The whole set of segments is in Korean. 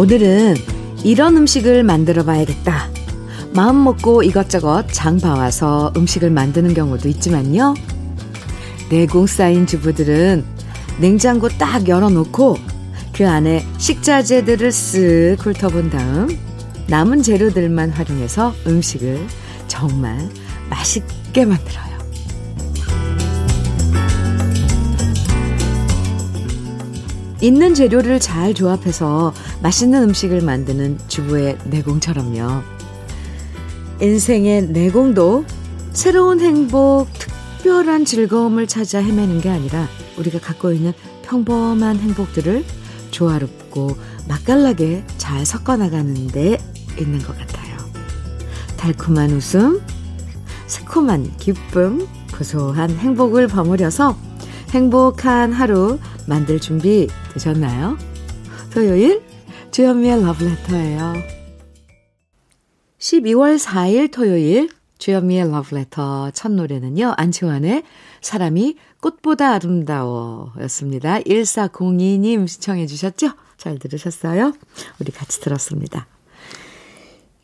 오늘은 이런 음식을 만들어 봐야겠다. 마음 먹고 이것저것 장 봐와서 음식을 만드는 경우도 있지만요. 내공 쌓인 주부들은 냉장고 딱 열어놓고 그 안에 식자재들을 쓱 훑어본 다음 남은 재료들만 활용해서 음식을 정말 맛있게 만들어요. 있는 재료를 잘 조합해서 맛있는 음식을 만드는 주부의 내공처럼요. 인생의 내공도 새로운 행복, 특별한 즐거움을 찾아 헤매는 게 아니라 우리가 갖고 있는 평범한 행복들을 조화롭고 맛깔나게 잘 섞어 나가는 데 있는 것 같아요. 달콤한 웃음, 새콤한 기쁨, 고소한 행복을 버무려서 행복한 하루 만들 준비 되셨나요? 토요일 주현미의 러브레터예요. 12월 4일 토요일 주현미의 러브레터 첫 노래는요. 안치환의 사람이 꽃보다 아름다워 였습니다. 1402님 시청해 주셨죠? 잘 들으셨어요? 우리 같이 들었습니다.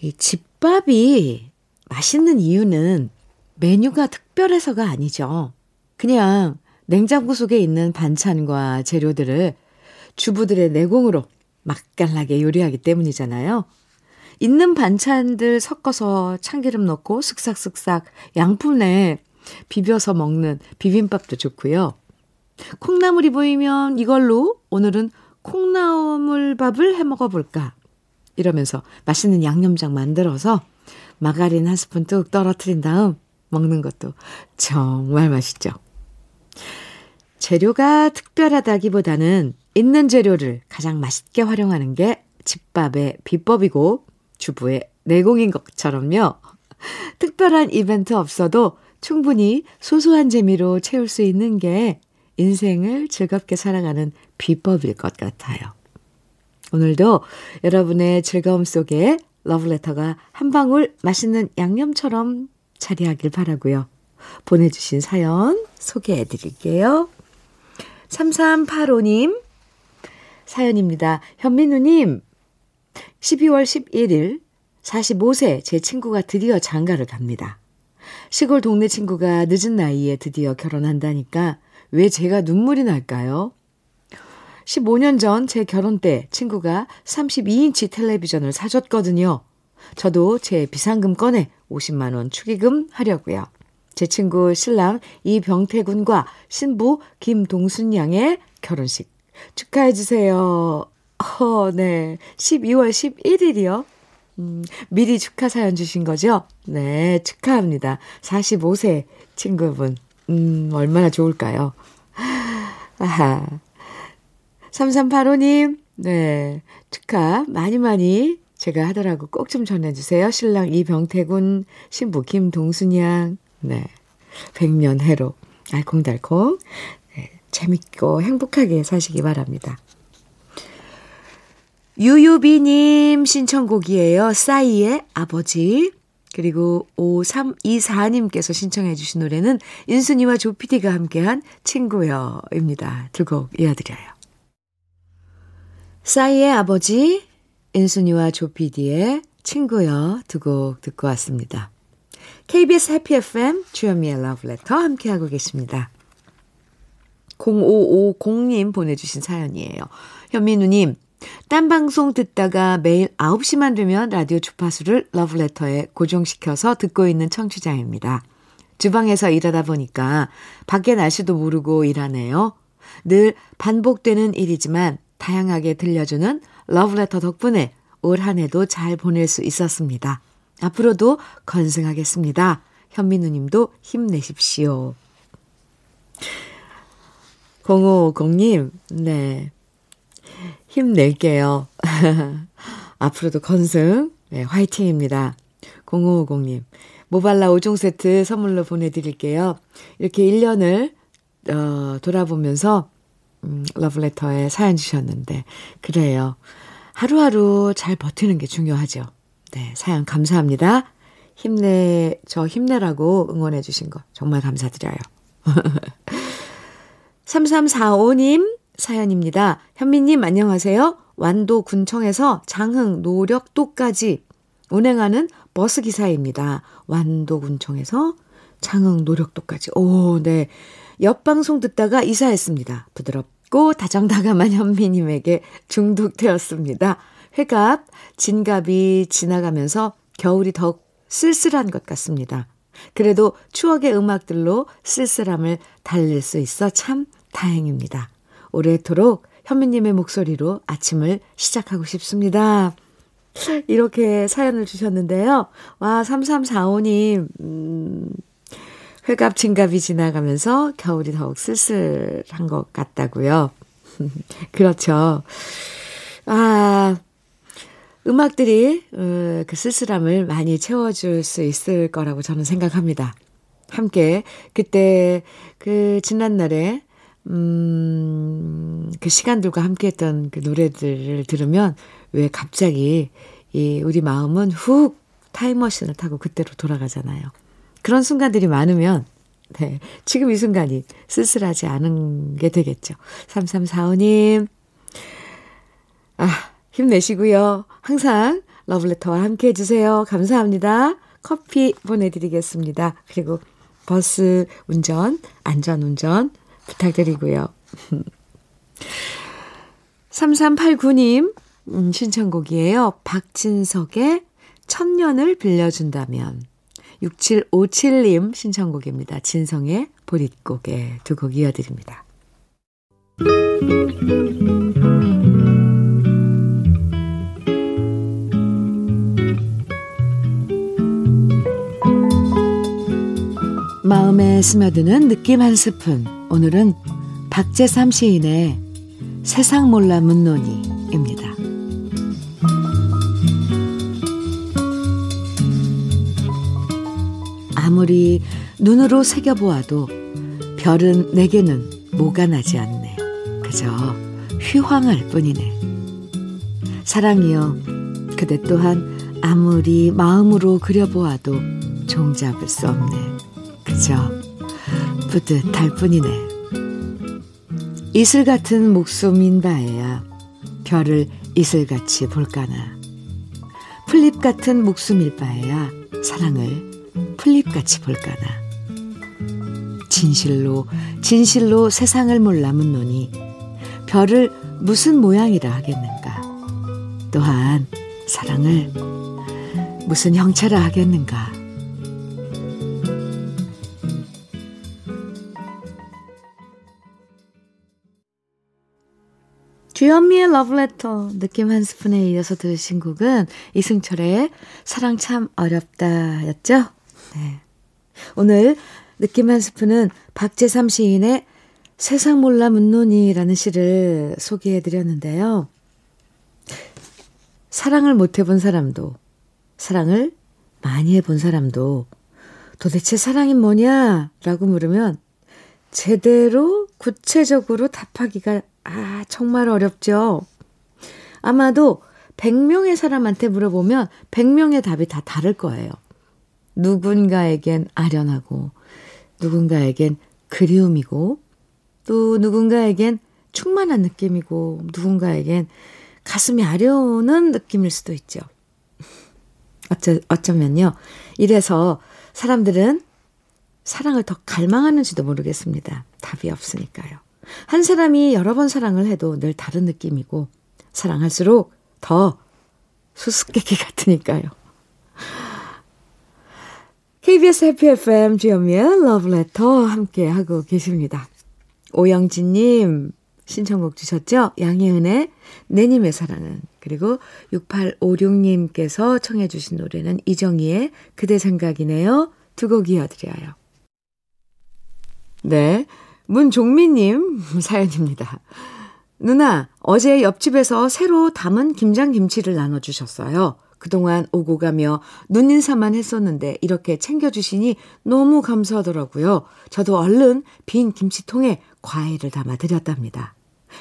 이 집밥이 맛있는 이유는 메뉴가 특별해서가 아니죠. 그냥 냉장고 속에 있는 반찬과 재료들을 주부들의 내공으로 맛깔나게 요리하기 때문이잖아요. 있는 반찬들 섞어서 참기름 넣고 쓱싹쓱싹 양푼에 비벼서 먹는 비빔밥도 좋고요. 콩나물이 보이면 이걸로 오늘은 콩나물밥을 해 먹어볼까. 이러면서 맛있는 양념장 만들어서 마가린 한 스푼 뚝 떨어뜨린 다음 먹는 것도 정말 맛있죠. 재료가 특별하다기보다는 있는 재료를 가장 맛있게 활용하는 게 집밥의 비법이고 주부의 내공인 것처럼요. 특별한 이벤트 없어도 충분히 소소한 재미로 채울 수 있는 게 인생을 즐겁게 살아가는 비법일 것 같아요. 오늘도 여러분의 즐거움 속에 러브레터가 한 방울 맛있는 양념처럼 자리하길 바라고요. 보내주신 사연 소개해 드릴게요. 3385님 사연입니다. 현민우님 12월 11일 45세 제 친구가 드디어 장가를 갑니다. 시골 동네 친구가 늦은 나이에 드디어 결혼한다니까 왜 제가 눈물이 날까요? 15년 전 제 결혼 때 친구가 32인치 텔레비전을 사줬거든요. 저도 제 비상금 꺼내 50만원 축의금 하려고요. 제 친구 신랑 이병태군과 신부 김동순 양의 결혼식 축하해주세요. 어, 네. 12월 11일이요. 음, 미리 축하 사연 주신 거죠? 네, 축하합니다. 45세 친구분. 음, 얼마나 좋을까요? 아하. 3385님, 네. 축하 많이 많이 제가 하더라고 꼭 좀 전해주세요. 신랑 이병태군, 신부 김동순양. 네. 백년해로 알콩달콩. 네. 재밌고 행복하게 사시기 바랍니다. 유유비님 신청곡이에요. 싸이의 아버지. 그리고 5324님께서 신청해 주신 노래는 인순이와 조피디가 함께한 친구여입니다. 두 곡 이어드려요. 싸이의 아버지, 인순이와 조피디의 친구여 두 곡 듣고 왔습니다. KBS 해피 FM 주현미의 러브레터 함께하고 계십니다. 0550님 보내주신 사연이에요. 현민우님, 딴 방송 듣다가 매일 9시만 되면 라디오 주파수를 러브레터에 고정시켜서 듣고 있는 청취자입니다. 주방에서 일하다 보니까 밖에 날씨도 모르고 일하네요. 늘 반복되는 일이지만 다양하게 들려주는 러브레터 덕분에 올 한 해도 잘 보낼 수 있었습니다. 앞으로도 건승하겠습니다. 현민우 님도 힘내십시오. 0550님, 네. 힘낼게요. 앞으로도 건승, 네, 화이팅입니다. 0550님, 모발라 5종 세트 선물로 보내드릴게요. 이렇게 1년을, 어, 돌아보면서, 음, 러브레터에 사연 주셨는데, 그래요. 하루하루 잘 버티는 게 중요하죠. 네, 사연 감사합니다. 힘내, 저 힘내라고 응원해주신 거 정말 감사드려요. 3345님, 사연입니다. 현미님 안녕하세요. 완도 군청에서 장흥 노력도까지 운행하는 버스 기사입니다. 완도 군청에서 장흥 노력도까지. 오, 네. 옆 방송 듣다가 이사했습니다. 부드럽고 다정다감한 현미님에게 중독되었습니다. 회갑, 진갑이 지나가면서 겨울이 더욱 쓸쓸한 것 같습니다. 그래도 추억의 음악들로 쓸쓸함을 달랠 수 있어 참 다행입니다. 오래도록 현미님의 목소리로 아침을 시작하고 싶습니다. 이렇게 사연을 주셨는데요. 와, 3345님, 음, 회갑, 진갑이 지나가면서 겨울이 더욱 쓸쓸한 것 같다고요. 그렇죠. 아, 음악들이 어, 그 쓸쓸함을 많이 채워줄 수 있을 거라고 저는 생각합니다. 함께 그때 그 지난날에 음, 그 시간들과 함께 했던 그 노래들을 들으면 왜 갑자기 이 우리 마음은 훅 타임머신을 타고 그때로 돌아가잖아요. 그런 순간들이 많으면 네, 지금 이 순간이 쓸쓸하지 않은 게 되겠죠. 3345님, 아, 힘내시고요. 항상 러블레터와 함께 해주세요. 감사합니다. 커피 보내드리겠습니다. 그리고 버스 운전, 안전 운전 부탁드리고요. 3389님, 음, 신청곡이에요. 박진석의 천년을 빌려준다면. 6757님 신청곡입니다. 진성의 보릿고개 두 곡 이어드립니다. 마음에 스며드는 느낌 한 스푼. 오늘은 박재삼 시인의 세상 몰라 문논이입니다. 아무리 눈으로 새겨보아도 별은 내게는 뭐가 나지 않네. 그저 휘황할 뿐이네. 사랑이여, 그대 또한 아무리 마음으로 그려보아도 종잡을 수 없네. 그저 뿌듯할 뿐이네. 이슬 같은 목숨인 바에야 별을 이슬같이 볼까나. 풀잎 같은 목숨일 바에야 사랑을 풀잎같이 볼까나. 진실로, 진실로 세상을 몰라 묻노니 별을 무슨 모양이라 하겠는가. 또한 사랑을 무슨 형체라 하겠는가. 주현미의 러브레터 느낌 한 스푼에 이어서 들으신 곡은 이승철의 사랑 참 어렵다 였죠? 네. 오늘 느낌 한 스푼은 박재삼 시인의 세상 몰라 묻노니라는 시를 소개해 드렸는데요. 사랑을 못 해본 사람도, 사랑을 많이 해본 사람도 도대체 사랑이 뭐냐? 라고 물으면 제대로 구체적으로 답하기가 아, 정말 어렵죠. 아마도 100명의 사람한테 물어보면 100명의 답이 다 다를 거예요. 누군가에겐 아련하고, 누군가에겐 그리움이고, 또 누군가에겐 충만한 느낌이고, 누군가에겐 가슴이 아려오는 느낌일 수도 있죠. 어쩌, 어쩌면요. 이래서 사람들은 사랑을 더 갈망하는지도 모르겠습니다. 답이 없으니까요. 한 사람이 여러 번 사랑을 해도 늘 다른 느낌이고, 사랑할수록 더 수수께끼 같으니까요. KBS 해피 FM 주현미의 러브레터 함께 하고 계십니다. 오영진님 신청곡 주셨죠? 양혜은의 내님의 사랑은 그리고 6856님께서 청해 주신 노래는 이정희의 그대 생각이네요. 두 곡 이어드려요. 네, 문종민님 사연입니다. 누나, 어제 옆집에서 새로 담은 김장김치를 나눠주셨어요. 그동안 오고 가며 눈인사만 했었는데 이렇게 챙겨주시니 너무 감사하더라고요. 저도 얼른 빈 김치통에 과일을 담아 드렸답니다.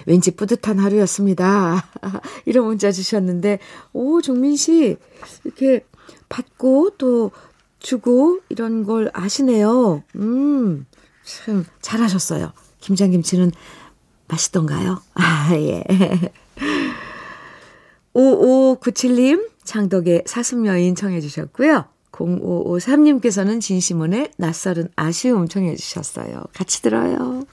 왠지 뿌듯한 하루였습니다. 이런 문자 주셨는데, 오, 종민 씨, 이렇게 받고 또 주고 이런 걸 아시네요. 음, 참 잘하셨어요. 김장김치는 맛있던가요? 아, 예. 5597님, 창덕의 사슴여인 청해 주셨고요. 0553님께서는 진시몬의 낯설은 아쉬움 청해 주셨어요. 같이 들어요.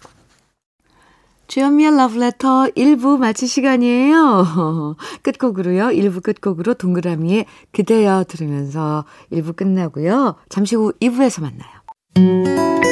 주현미의 러브레터 1부 마칠 시간이에요. 끝곡으로요. 1부 끝곡으로 동그라미에 그대여 들으면서 1부 끝나고요. 잠시 후 2부에서 만나요.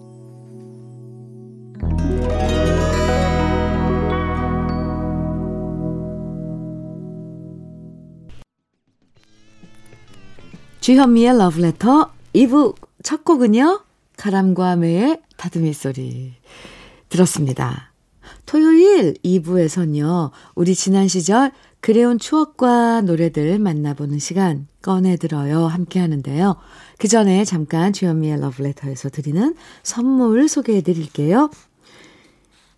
주현미의 러브레터 2부 첫 곡은요. 가람과 매의 다듬이 소리 들었습니다. 토요일 2부에선요. 우리 지난 시절 그래온 추억과 노래들 만나보는 시간 꺼내들어요 함께 하는데요. 그 전에 잠깐 주현미의 러브레터에서 드리는 선물 소개해 드릴게요.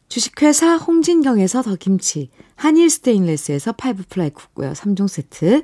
주식회사 홍진경에서 더김치, 한일 스테인레스에서 five ply cookware 3종 세트,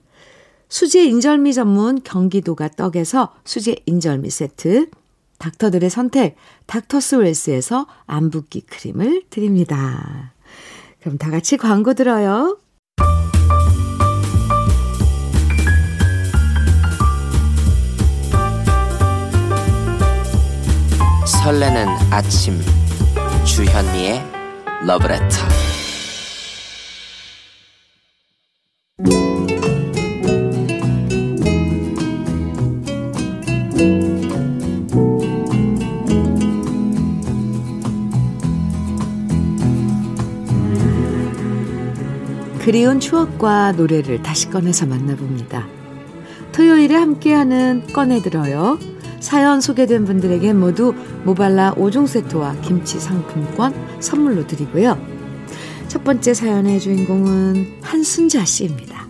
수제 인절미 전문 경기도가 떡에서 수제 인절미 세트, 닥터들의 선택 닥터스 웰스에서 안붓기 크림을 드립니다. 그럼 다 같이 광고 들어요. 설레는 아침 주현미의 러브레터 그리운 추억과 노래를 다시 꺼내서 만나봅니다. 토요일에 함께하는 꺼내들어요. 사연 소개된 분들에게 모두 모발라 5종 세트와 김치 상품권 선물로 드리고요. 첫 번째 사연의 주인공은 한순자 씨입니다.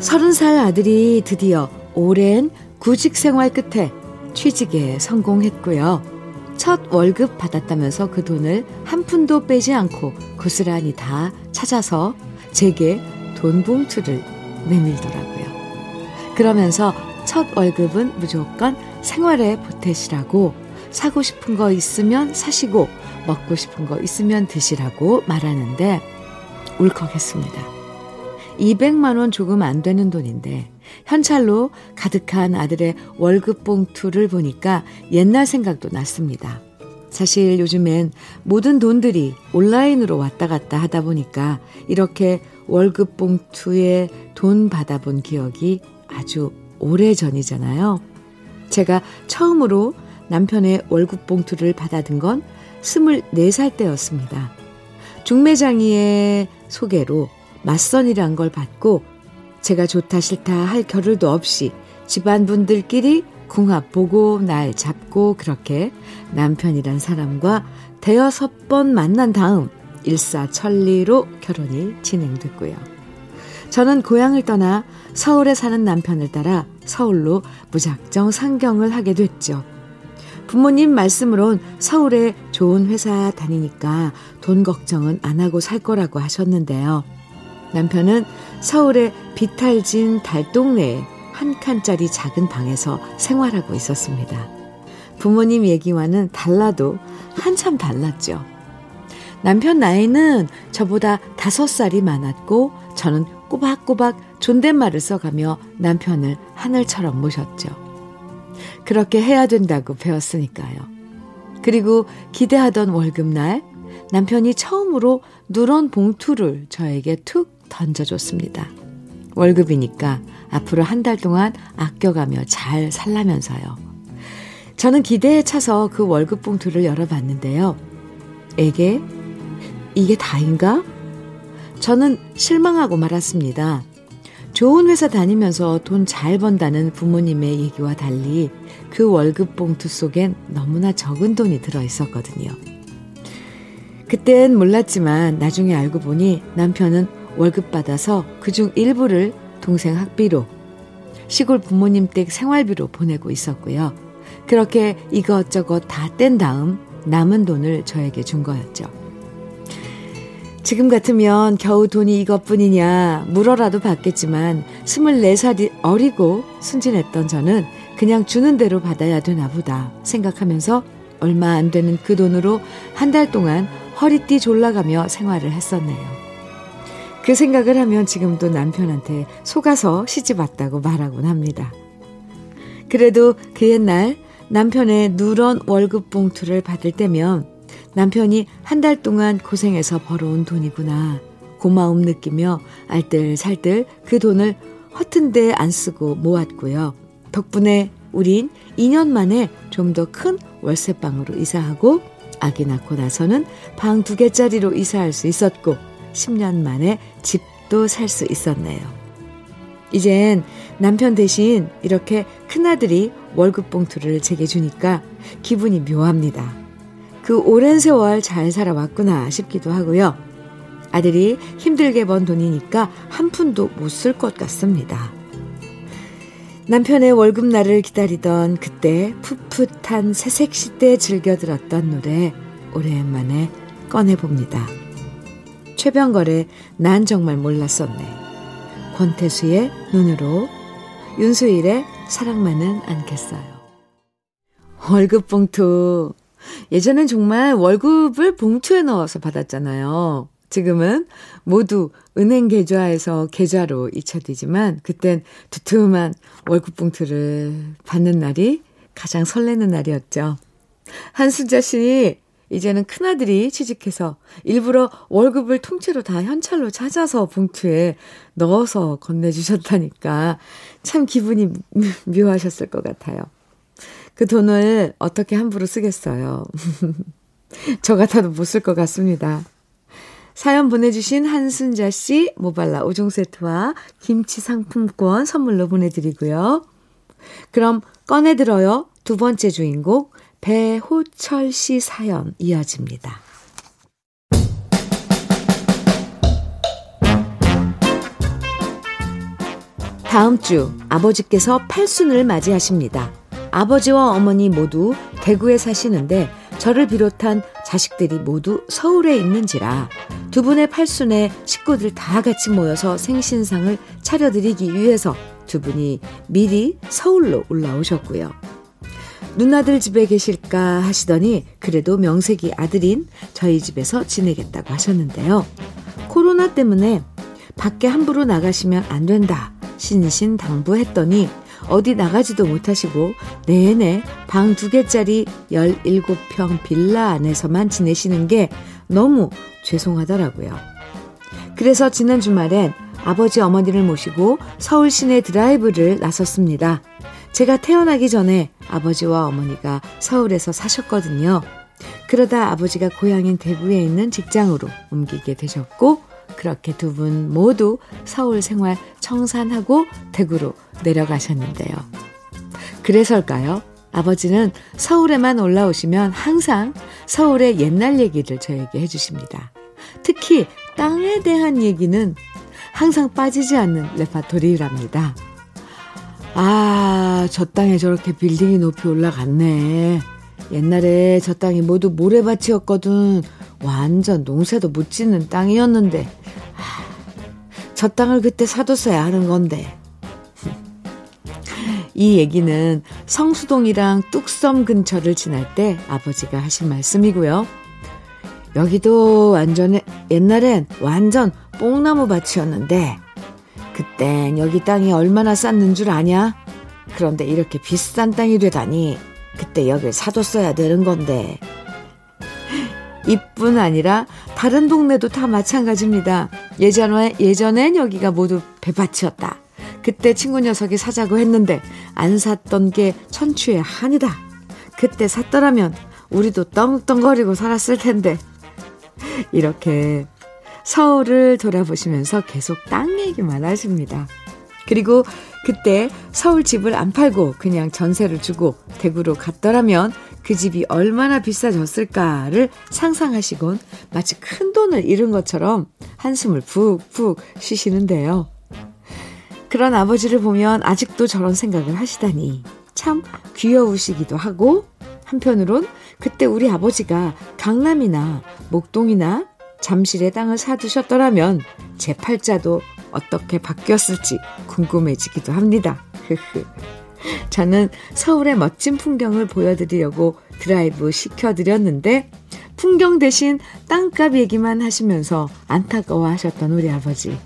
서른 살 아들이 드디어 오랜 구직 생활 끝에 취직에 성공했고요. 첫 월급 받았다면서 그 돈을 한 푼도 빼지 않고 고스란히 다 찾아서 제게 돈 봉투를 내밀더라고요. 그러면서 첫 월급은 무조건 생활에 보태시라고 사고 싶은 거 있으면 사시고 먹고 싶은 거 있으면 드시라고 말하는데 울컥했습니다. 200만 원 조금 안 되는 돈인데 현찰로 가득한 아들의 월급 봉투를 보니까 옛날 생각도 났습니다. 사실 요즘엔 모든 돈들이 온라인으로 왔다 갔다 하다 보니까 이렇게 월급 봉투에 돈 받아본 기억이 아주 오래 전이잖아요. 제가 처음으로 남편의 월급 봉투를 받아든 건 24살 때였습니다. 중매장이의 소개로 맞선이란 걸 받고 제가 좋다 싫다 할 겨를도 없이 집안 분들끼리 궁합 보고 날 잡고 그렇게 남편이란 사람과 대여섯 번 만난 다음 일사천리로 결혼이 진행됐고요. 저는 고향을 떠나 서울에 사는 남편을 따라 서울로 무작정 상경을 하게 됐죠. 부모님 말씀으론 서울에 좋은 회사 다니니까 돈 걱정은 안 하고 살 거라고 하셨는데요. 남편은 서울의 비탈진 달동네에 한 칸짜리 작은 방에서 생활하고 있었습니다. 부모님 얘기와는 달라도 한참 달랐죠. 남편 나이는 저보다 다섯 살이 많았고 저는 꼬박꼬박 존댓말을 써가며 남편을 하늘처럼 모셨죠. 그렇게 해야 된다고 배웠으니까요. 그리고 기대하던 월급날 남편이 처음으로 누런 봉투를 저에게 툭 던져줬습니다. 월급이니까 앞으로 한 달 동안 아껴가며 잘 살라면서요. 저는 기대에 차서 그 월급 봉투를 열어봤는데요. 에게 이게 다인가? 저는 실망하고 말았습니다. 좋은 회사 다니면서 돈 잘 번다는 부모님의 얘기와 달리 그 월급 봉투 속엔 너무나 적은 돈이 들어 있었거든요. 그땐 몰랐지만 나중에 알고 보니 남편은 월급 받아서 그중 일부를 동생 학비로 시골 부모님 댁 생활비로 보내고 있었고요. 그렇게 이것저것 다 뗀 다음 남은 돈을 저에게 준 거였죠. 지금 같으면 겨우 돈이 이것뿐이냐 물어라도 받겠지만 24살이 어리고 순진했던 저는 그냥 주는 대로 받아야 되나 보다 생각하면서 얼마 안 되는 그 돈으로 한 달 동안 허리띠 졸라가며 생활을 했었네요. 그 생각을 하면 지금도 남편한테 속아서 시집 왔다고 말하곤 합니다. 그래도 그 옛날 남편의 누런 월급 봉투를 받을 때면 남편이 한 달 동안 고생해서 벌어온 돈이구나. 고마움 느끼며 알뜰살뜰 그 돈을 허튼 데 안 쓰고 모았고요. 덕분에 우린 2년 만에 좀 더 큰 월세방으로 이사하고 아기 낳고 나서는 방 두 개짜리로 이사할 수 있었고 10년 만에 집도 살 수 있었네요. 이젠 남편 대신 이렇게 큰아들이 월급 봉투를 제게 주니까 기분이 묘합니다. 그 오랜 세월 잘 살아왔구나 싶기도 하고요. 아들이 힘들게 번 돈이니까 한 푼도 못 쓸 것 같습니다. 남편의 월급날을 기다리던 그때 풋풋한 새색시 때 즐겨 들었던 노래 오랜만에 꺼내봅니다. 최병걸의 난 정말 몰랐었네. 권태수의 눈으로 윤수일의 사랑만은 않겠어요. 월급 봉투. 예전엔 정말 월급을 봉투에 넣어서 받았잖아요. 지금은 모두 은행 계좌에서 계좌로 잊혀지지만 그땐 두툼한 월급 봉투를 받는 날이 가장 설레는 날이었죠. 한순자 씨 이제는 큰아들이 취직해서 일부러 월급을 통째로 다 현찰로 찾아서 봉투에 넣어서 건네주셨다니까 참 기분이 묘하셨을 것 같아요. 그 돈을 어떻게 함부로 쓰겠어요. 저 같아도 못 쓸 것 같습니다. 사연 보내주신 한순자 씨 모발라 5종 세트와 김치 상품권 선물로 보내드리고요. 그럼 꺼내들어요. 두 번째 주인공 배호철 씨 사연 이어집니다. 다음 주 아버지께서 팔순을 맞이하십니다. 아버지와 어머니 모두 대구에 사시는데 저를 비롯한 자식들이 모두 서울에 있는지라 두 분의 팔순에 식구들 다 같이 모여서 생신상을 차려드리기 위해서 두 분이 미리 서울로 올라오셨고요. 누나들 집에 계실까 하시더니 그래도 명색이 아들인 저희 집에서 지내겠다고 하셨는데요. 코로나 때문에 밖에 함부로 나가시면 안 된다. 신신 당부했더니 어디 나가지도 못하시고 내내 방 두 개짜리 17평 빌라 안에서만 지내시는 게 너무 죄송하더라고요. 그래서 지난 주말엔 아버지 어머니를 모시고 서울 시내 드라이브를 나섰습니다. 제가 태어나기 전에 아버지와 어머니가 서울에서 사셨거든요. 그러다 아버지가 고향인 대구에 있는 직장으로 옮기게 되셨고, 그렇게 두 분 모두 서울 생활 청산하고 대구로 내려가셨는데요. 그래서일까요? 아버지는 서울에만 올라오시면 항상 서울의 옛날 얘기를 저에게 해주십니다. 특히 땅에 대한 얘기는 항상 빠지지 않는 레파토리랍니다. 아, 저 땅에 저렇게 빌딩이 높이 올라갔네. 옛날에 저 땅이 모두 모래밭이었거든. 완전 농사도 못 짓는 땅이었는데. 아, 저 땅을 그때 사뒀어야 하는 건데. 이 얘기는 성수동이랑 뚝섬 근처를 지날 때 아버지가 하신 말씀이고요. 여기도 완전 옛날엔 완전 뽕나무 밭이었는데 그땐 여기 땅이 얼마나 쌌는 줄 아냐? 그런데 이렇게 비싼 땅이 되다니 그때 여길 사뒀어야 되는 건데. 이뿐 아니라 다른 동네도 다 마찬가지입니다. 예전에, 예전엔 여기가 모두 배밭이었다. 그때 친구 녀석이 사자고 했는데 안 샀던 게 천추의 한이다. 그때 샀더라면 우리도 떵떵거리고 살았을 텐데. 이렇게 서울을 돌아보시면서 계속 땅 얘기만 하십니다. 그리고 그때 서울 집을 안 팔고 그냥 전세를 주고 대구로 갔더라면 그 집이 얼마나 비싸졌을까를 상상하시곤 마치 큰 돈을 잃은 것처럼 한숨을 푹푹 쉬시는데요. 그런 아버지를 보면 아직도 저런 생각을 하시다니 참 귀여우시기도 하고 한편으론 그때 우리 아버지가 강남이나 목동이나 잠실에 땅을 사두셨더라면 제 팔자도 어떻게 바뀌었을지 궁금해지기도 합니다. 저는 서울의 멋진 풍경을 보여드리려고 드라이브 시켜드렸는데 풍경 대신 땅값 얘기만 하시면서 안타까워 하셨던 우리 아버지.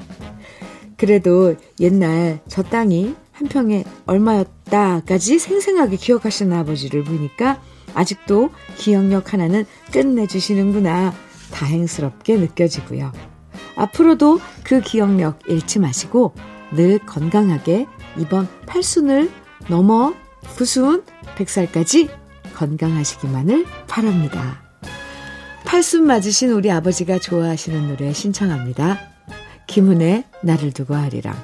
그래도 옛날 저 땅이 한 평에 얼마였다까지 생생하게 기억하시는 아버지를 보니까 아직도 기억력 하나는 끝내주시는구나 다행스럽게 느껴지고요. 앞으로도 그 기억력 잃지 마시고 늘 건강하게 이번 팔순을 넘어 구순 100살까지 건강하시기만을 바랍니다. 팔순 맞으신 우리 아버지가 좋아하시는 노래 신청합니다. 김훈의 나를 두고 하리랑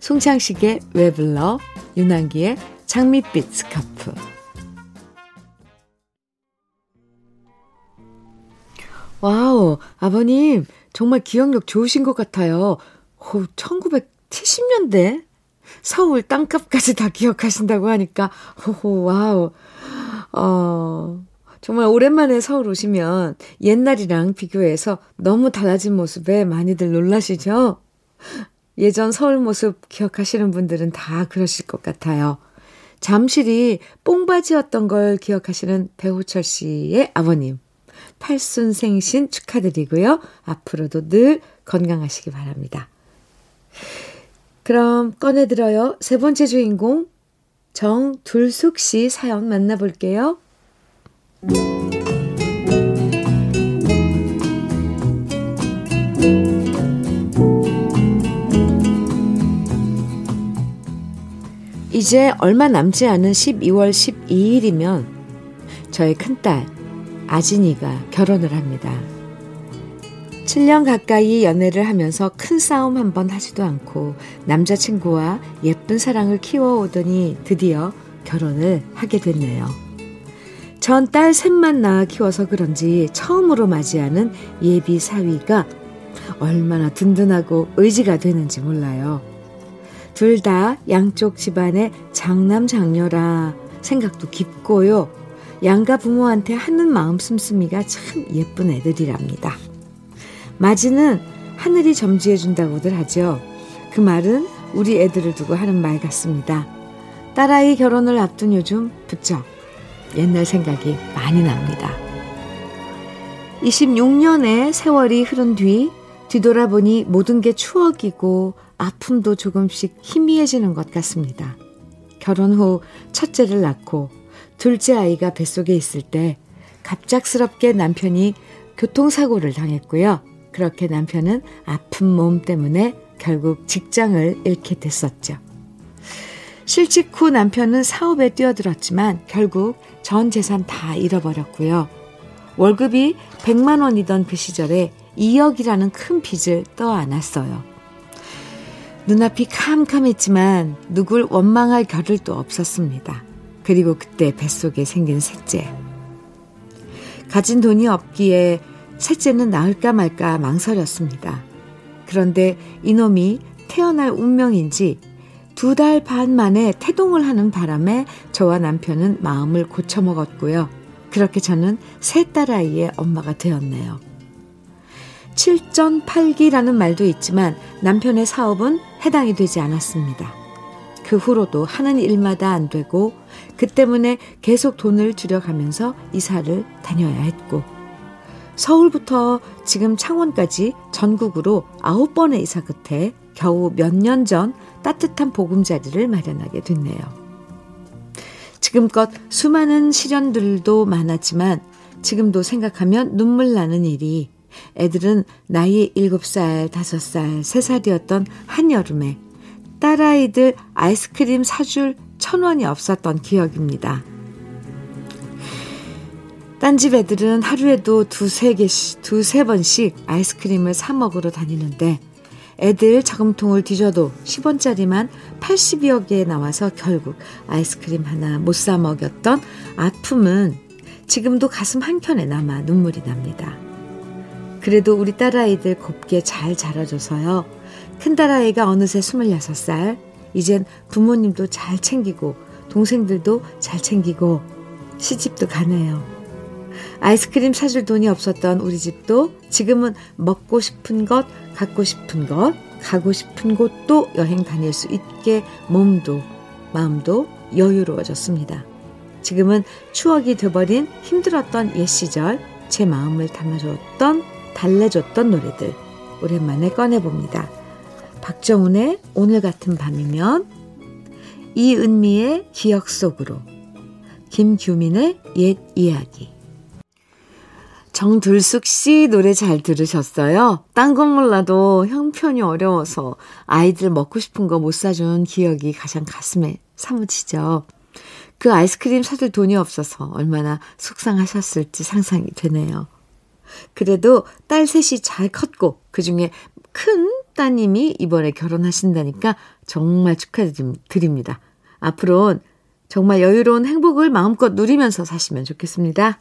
송창식의 왜 불러 윤한기의 장밋빛 스카프 wow 아버님 정말 기억력 좋으신 것 같아요. 오, 1970년대 서울 땅값까지 다 기억하신다고 하니까 호호 wow 어 정말 오랜만에 서울 오시면 옛날이랑 비교해서 너무 달라진 모습에 많이들 놀라시죠? 예전 서울 모습 기억하시는 분들은 다 그러실 것 같아요. 잠실이 뽕밭이었던 걸 기억하시는 배우철 씨의 아버님. 팔순 생신 축하드리고요. 앞으로도 늘 건강하시기 바랍니다. 그럼 꺼내들어요. 세 번째 주인공 정둘숙 씨 사연 만나볼게요. 이제 얼마 남지 않은 12월 12일이면 저의 큰딸 아진이가 결혼을 합니다. 7년 가까이 연애를 하면서 큰 싸움 한 번 하지도 않고 남자친구와 예쁜 사랑을 키워오더니 드디어 결혼을 하게 됐네요. 전 딸 셋만 낳아 키워서 그런지 처음으로 맞이하는 예비 사위가 얼마나 든든하고 의지가 되는지 몰라요. 둘 다 양쪽 집안의 장남 장녀라 생각도 깊고요. 양가 부모한테 하는 마음 씀씀이가 참 예쁜 애들이랍니다. 마지는 하늘이 점지해준다고들 하죠. 그 말은 우리 애들을 두고 하는 말 같습니다. 딸아이 결혼을 앞둔 요즘 부쩍 옛날 생각이 많이 납니다. 26년의 세월이 흐른 뒤 뒤돌아보니 모든 게 추억이고 아픔도 조금씩 희미해지는 것 같습니다. 결혼 후 첫째를 낳고 둘째 아이가 뱃속에 있을 때 갑작스럽게 남편이 교통사고를 당했고요. 그렇게 남편은 아픈 몸 때문에 결국 직장을 잃게 됐었죠. 실직 후 남편은 사업에 뛰어들었지만 결국 전 재산 다 잃어버렸고요. 월급이 100만 원이던 그 시절에 2억이라는 큰 빚을 떠안았어요. 눈앞이 캄캄했지만 누굴 원망할 겨를도 없었습니다. 그리고 그때 뱃속에 생긴 셋째. 가진 돈이 없기에 셋째는 낳을까 말까 망설였습니다. 그런데 이놈이 태어날 운명인지 두 달 반 만에 태동을 하는 바람에 저와 남편은 마음을 고쳐먹었고요. 그렇게 저는 세 딸아이의 엄마가 되었네요. 7전8기라는 말도 있지만 남편의 사업은 해당이 되지 않았습니다. 그 후로도 하는 일마다 안 되고 그 때문에 계속 돈을 줄여가면서 이사를 다녀야 했고 서울부터 지금 창원까지 전국으로 아홉 번의 이사 끝에 겨우 몇 년 전 따뜻한 보금자리를 마련하게 됐네요. 지금껏 수많은 시련들도 많았지만 지금도 생각하면 눈물 나는 일이 애들은 나이 7살, 5살, 3살이었던 한여름에 딸아이들 아이스크림 사줄 천 원이 없었던 기억입니다. 딴집 애들은 하루에도 두세 개씩, 두세 번씩 아이스크림을 사 먹으러 다니는데 애들 자금통을 뒤져도 10원짜리만 80여 개 나와서 결국 아이스크림 하나 못 사 먹였던 아픔은 지금도 가슴 한켠에 남아 눈물이 납니다. 그래도 우리 딸아이들 곱게 잘 자라줘서요. 큰딸아이가 어느새 26살, 이젠 부모님도 잘 챙기고, 동생들도 잘 챙기고, 시집도 가네요. 아이스크림 사줄 돈이 없었던 우리 집도 지금은 먹고 싶은 것, 갖고 싶은 것, 가고 싶은 곳도 여행 다닐 수 있게 몸도, 마음도 여유로워졌습니다. 지금은 추억이 돼버린 힘들었던 옛 시절 제 마음을 담아줬던 달래줬던 노래들 오랜만에 꺼내봅니다. 박정훈의 오늘 같은 밤이면 이은미의 기억 속으로 김규민의 옛 이야기 정들숙 씨 노래 잘 들으셨어요? 딴 건 몰라도 형편이 어려워서 아이들 먹고 싶은 거 못 사준 기억이 가장 가슴에 사무치죠. 그 아이스크림 사줄 돈이 없어서 얼마나 속상하셨을지 상상이 되네요. 그래도 딸 셋이 잘 컸고 그중에 큰 따님이 이번에 결혼하신다니까 정말 축하드립니다. 앞으로는 정말 여유로운 행복을 마음껏 누리면서 사시면 좋겠습니다.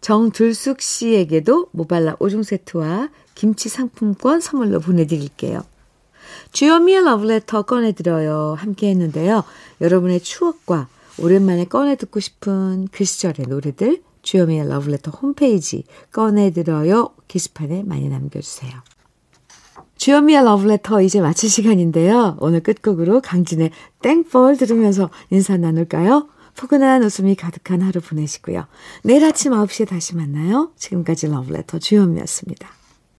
정들숙 씨에게도 모발라 오중 세트와 김치 상품권 선물로 보내드릴게요. 주여미의 러브레터 꺼내드려요. 함께 했는데요. 여러분의 추억과 오랜만에 꺼내 듣고 싶은 그 시절의 노래들 주여미의 러브레터 홈페이지 꺼내들어요 게시판에 많이 남겨주세요. 주여미의 러브레터 이제 마칠 시간인데요. 오늘 끝곡으로 강진의 땡벌 들으면서 인사 나눌까요? 포근한 웃음이 가득한 하루 보내시고요. 내일 아침 9시에 다시 만나요. 지금까지 러브레터 주현미였습니다.